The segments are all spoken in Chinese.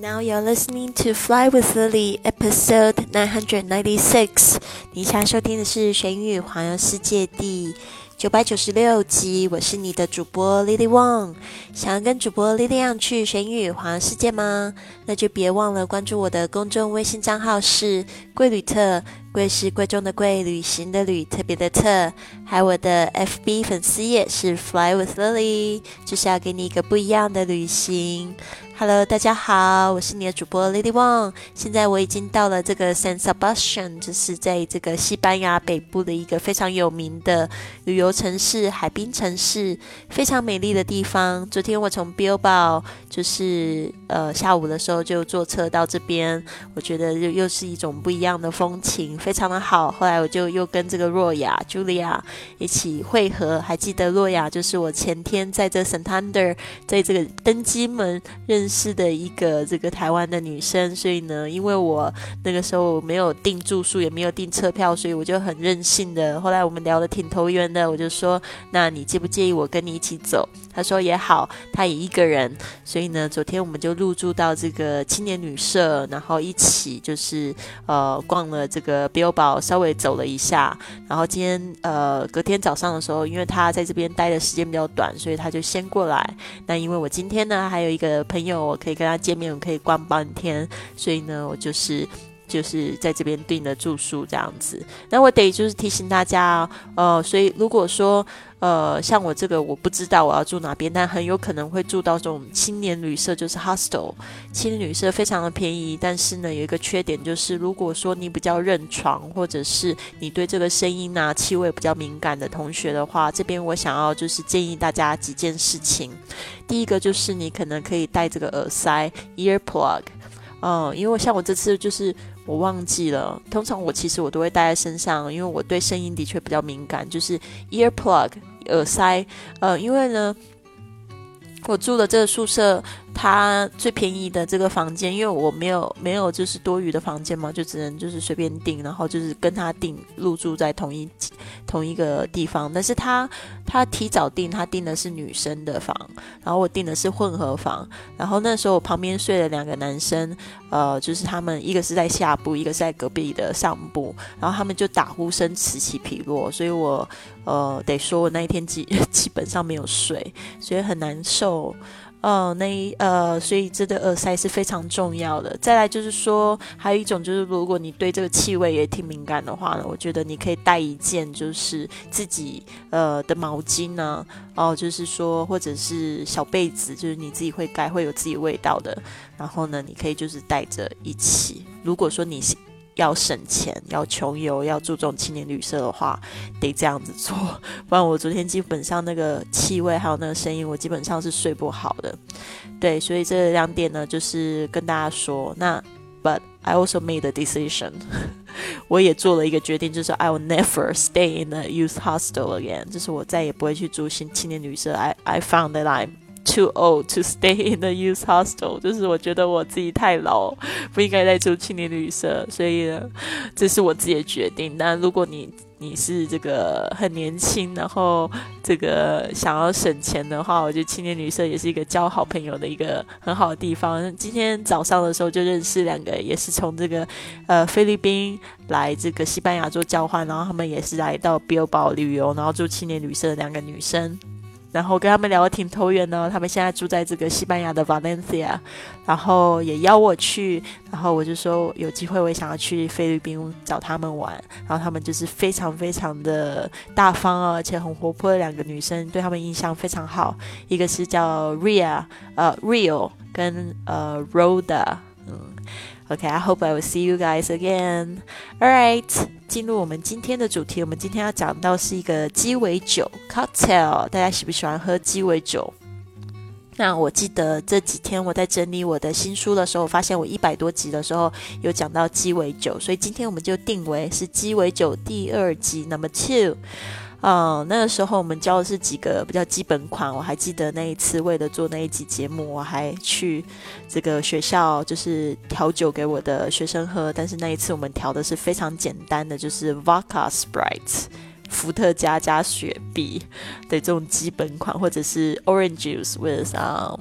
Now you're listening to Fly with Lily, episode nine hundred ninety six。你现在收听的是《玄宇环游世界》第九百九十六集。我是你的主播 Lily Wang。想要跟主播 Lily 一样去玄宇环游世界吗？那就别忘了关注我的公众微信账号是“贵旅特”，贵是贵重的贵，旅行的旅，特别的特。还有我的 FB 粉丝页是 Fly with Lily，就是要给你一个不一样的旅行。Hello，大家好，我是你的主播 Lady Wang。现在我已经到了这个 San Sebastian，就是在这个西班牙北部的一个非常有名的旅游城市、海滨城市，非常美丽的地方。昨天我从 Bilbao，就是呃下午的时候就坐车到这边，我觉得又又是一种不一样的风情，非常的好。后来我就又跟这个若雅 Julia 一起会合，还记得若雅就是我前天在这 Santander，在这个登机门认。是的一个这个台湾的女生，所以呢，因为我那个时候没有订住宿，也没有订车票，所以我就很任性的。后来我们聊得挺投缘的，我就说：“那你介不介意我跟你一起走？”他说也好，他也一个人。所以呢，昨天我们就入住到这个青年旅社，然后一起就是呃逛了这个 Bilbao，稍微走了一下。然后今天呃隔天早上的时候，因为他在这边待的时间比较短，所以他就先过来。那因为我今天呢还有一个朋友。我可以跟他见面，我可以逛半天，所以呢，我就是就是在这边订的住宿这样子。那我得就是提醒大家，呃，所以如果说呃像我这个我不知道我要住哪边，但很有可能会住到这种青年旅社，就是 hostel。青年旅社非常的便宜，但是呢有一个缺点就是，如果说你比较认床，或者是你对这个声音啊气味比较敏感的同学的话，这边我想要就是建议大家几件事情。第一个就是你可能可以带这个耳塞 ear plug，嗯，因为像我这次就是我忘记了，通常我其实我都会带在身上，因为我对声音的确比较敏感，就是 ear plug 耳塞，呃，因为呢，我住的这个宿舍。他最便宜的这个房间，因为我没有没有就是多余的房间嘛，就只能就是随便订，然后就是跟他订入住在同一同一个地方。但是他他提早订，他订的是女生的房，然后我订的是混合房。然后那时候我旁边睡了两个男生，呃，就是他们一个是在下部，一个是在隔壁的上部，然后他们就打呼声此起彼落，所以我呃得说我那一天基基本上没有睡，所以很难受。哦，那一呃，所以这个耳塞是非常重要的。再来就是说，还有一种就是，如果你对这个气味也挺敏感的话呢，我觉得你可以带一件就是自己呃的毛巾呢，哦，就是说或者是小被子，就是你自己会盖会有自己味道的。然后呢，你可以就是带着一起。如果说你要省钱，要穷游，要注重青年旅社的话，得这样子做，不然我昨天基本上那个气味还有那个声音，我基本上是睡不好的。对，所以这两点呢，就是跟大家说。那，But I also made a decision，我也做了一个决定，就是 I will never stay in a youth hostel again，就是我再也不会去住新青年旅社。I I found that I'm Too old to stay in the youth hostel，就是我觉得我自己太老，不应该再住青年旅社，所以呢，这是我自己的决定。那如果你你是这个很年轻，然后这个想要省钱的话，我觉得青年旅社也是一个交好朋友的一个很好的地方。今天早上的时候就认识两个，也是从这个呃菲律宾来这个西班牙做交换，然后他们也是来到 Bilbao 旅游，然后住青年旅社的两个女生。然后跟他们聊得挺投缘的，他们现在住在这个西班牙的 Valencia，然后也邀我去，然后我就说有机会我也想要去菲律宾找他们玩，然后他们就是非常非常的大方啊，而且很活泼的两个女生，对他们印象非常好，一个是叫 Ria，呃 Rio 跟呃 Roda，嗯。，OK，I hope I will see you guys again. All right，进入我们今天的主题。我们今天要讲到是一个鸡尾酒 （cocktail）。大家喜不喜欢喝鸡尾酒？那我记得这几天我在整理我的新书的时候，发现我一百多集的时候有讲到鸡尾酒，所以今天我们就定为是鸡尾酒第二集，Number Two。嗯，那个时候我们教的是几个比较基本款。我还记得那一次为了做那一集节目，我还去这个学校就是调酒给我的学生喝。但是那一次我们调的是非常简单的，就是 Vodka Sprite，伏特加加雪碧对这种基本款，或者是 Orange Juice with um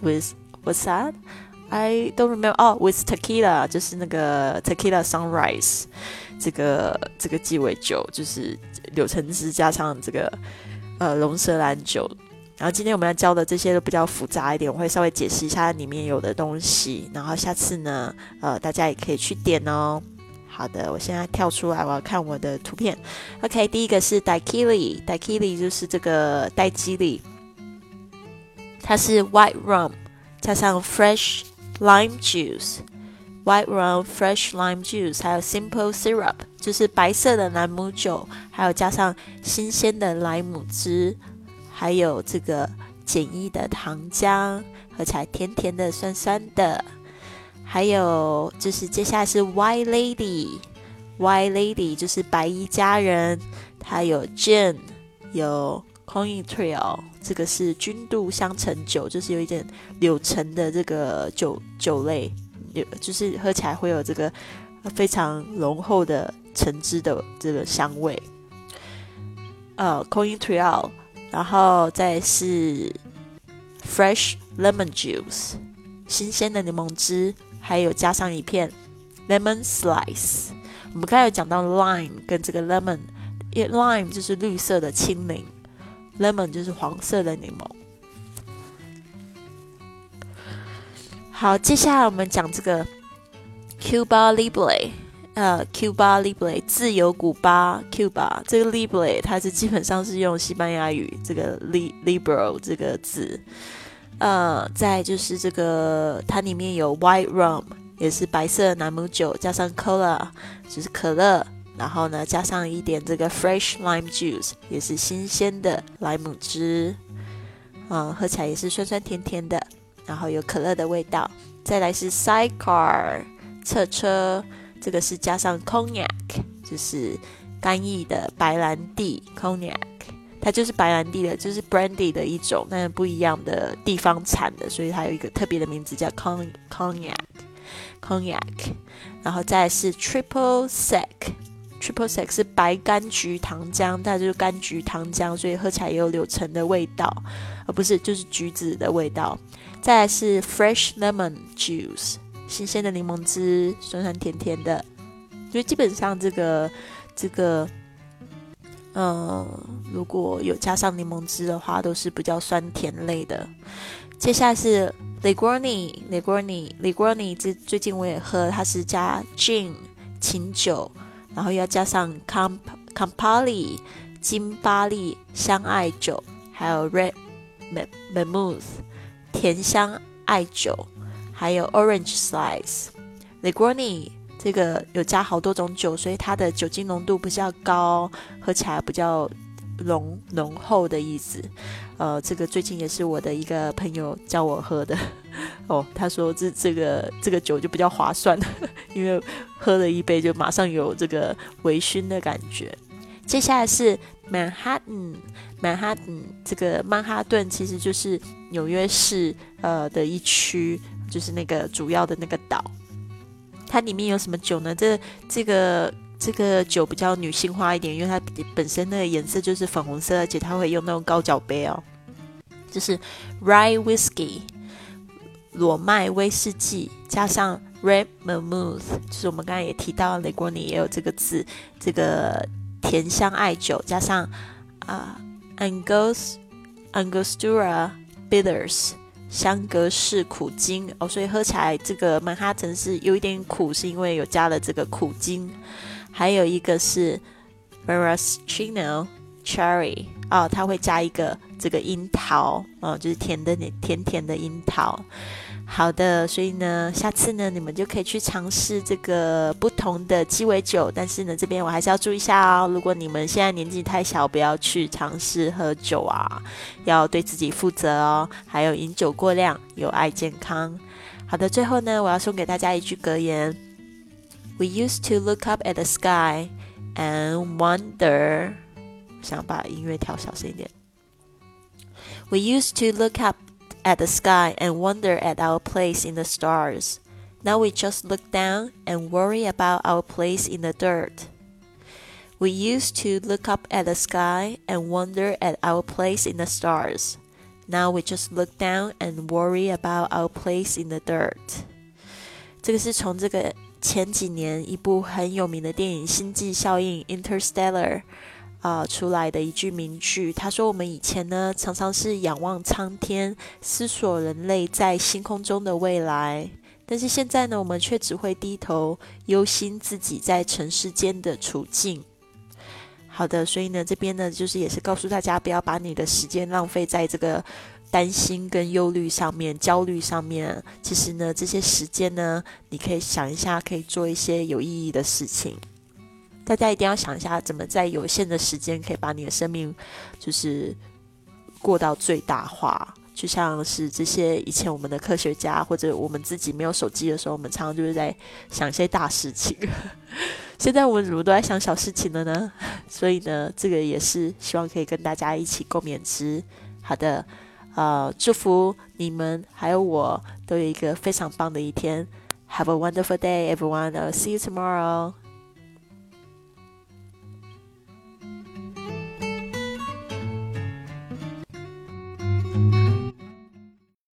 with what's that？I don't remember 哦，with tequila 就是那个 tequila sunrise 这个这个鸡尾酒，就是柳橙汁加上这个呃龙舌兰酒。然后今天我们要教的这些都比较复杂一点，我会稍微解释一下里面有的东西。然后下次呢，呃，大家也可以去点哦。好的，我现在跳出来，我要看我的图片。OK，第一个是 Daiquiri，Daiquiri 就是这个戴基里，它是 White Rum 加上 Fresh Lime Juice White Rum Fresh Lime Juice，还有 Simple Syrup，就是白色的朗姆酒，还有加上新鲜的莱姆汁，还有这个简易的糖浆，喝起来甜甜的、酸酸的。还有就是接下来是 White Lady，White Lady 就是白衣佳人，它有 Gin，有 c o i n t r a i l 这个是君度香橙酒，就是有一点柳橙的这个酒酒类，有就是喝起来会有这个非常浓厚的橙汁的这个香味。呃，Coin Trial，然后再是 Fresh Lemon Juice，新鲜的柠檬汁。还有加上一片 lemon slice。我们刚才有讲到 lime 跟这个 lemon，因为 lime 就是绿色的青柠，lemon 就是黄色的柠檬。好，接下来我们讲这个 Cuba Libre，呃，Cuba Libre 自由古巴，Cuba 这个 Libre 它是基本上是用西班牙语这个 libre 这个字。呃，再就是这个，它里面有 white rum，也是白色朗姆酒，加上 cola，就是可乐，然后呢，加上一点这个 fresh lime juice，也是新鲜的莱姆汁，嗯，喝起来也是酸酸甜甜的，然后有可乐的味道。再来是 sidecar 侧车，这个是加上 cognac，就是干邑的白兰地 cognac。它就是白兰地的，就是 brandy 的一种，但是不一样的地方产的，所以它有一个特别的名字叫 cognac，cognac，然后再是 triple sec，triple sec 是白柑橘糖浆，它就是柑橘糖浆，所以喝起来也有柳橙的味道，不是就是橘子的味道。再来是 fresh lemon juice，新鲜的柠檬汁，酸酸甜甜的，所以基本上这个这个。嗯，如果有加上柠檬汁的话，都是比较酸甜类的。接下来是 Negroni，Negroni，Negroni，这最近我也喝，它是加 gin 琴酒，然后要加上 Camp Campari 金巴利香艾酒，还有 Red m e m o t h 甜香艾酒，还有 Orange Slice。Negroni。这个有加好多种酒，所以它的酒精浓度比较高，喝起来比较浓浓厚的意思。呃，这个最近也是我的一个朋友叫我喝的哦，他说这这个这个酒就比较划算，因为喝了一杯就马上有这个微醺的感觉。接下来是 Manhattan，Manhattan 这个曼哈顿其实就是纽约市呃的一区，就是那个主要的那个岛。它里面有什么酒呢？这这个这个酒比较女性化一点，因为它本身那个颜色就是粉红色，而且它会用那种高脚杯哦，就是 rye whiskey 裸麦威士忌加上 red vermouth，就是我们刚才也提到雷国尼也有这个字，这个甜香艾酒加上啊 angos angostura bitters。香格士苦精哦，所以喝起来这个曼哈顿是有一点苦，是因为有加了这个苦精。还有一个是 maraschino cherry 哦，它会加一个这个樱桃哦，就是甜的甜甜的樱桃。好的，所以呢，下次呢，你们就可以去尝试这个不同的鸡尾酒。但是呢，这边我还是要注意一下哦，如果你们现在年纪太小，不要去尝试喝酒啊，要对自己负责哦。还有饮酒过量有碍健康。好的，最后呢，我要送给大家一句格言：We used to look up at the sky and wonder。想把音乐调小声一点。We used to look up. at the sky and wonder at our place in the stars. Now we just look down and worry about our place in the dirt. We used to look up at the sky and wonder at our place in the stars. Now we just look down and worry about our place in the dirt. 这个是从这个前几年一部很有名的电影《星际效应》（Interstellar） 啊出来的一句名句。他说：“我们以前呢，常常是仰望苍天，思索人类在星空中的未来；但是现在呢，我们却只会低头忧心自己在尘世间的处境。”好的，所以呢，这边呢，就是也是告诉大家，不要把你的时间浪费在这个。担心跟忧虑上面、焦虑上面，其实呢，这些时间呢，你可以想一下，可以做一些有意义的事情。大家一定要想一下，怎么在有限的时间，可以把你的生命就是过到最大化。就像是这些以前我们的科学家，或者我们自己没有手机的时候，我们常常就是在想一些大事情。现在我们怎么都在想小事情了呢？所以呢，这个也是希望可以跟大家一起共勉之。好的。呃，祝福你们还有我都有一个非常棒的一天。Have a wonderful day, everyone. See you tomorrow.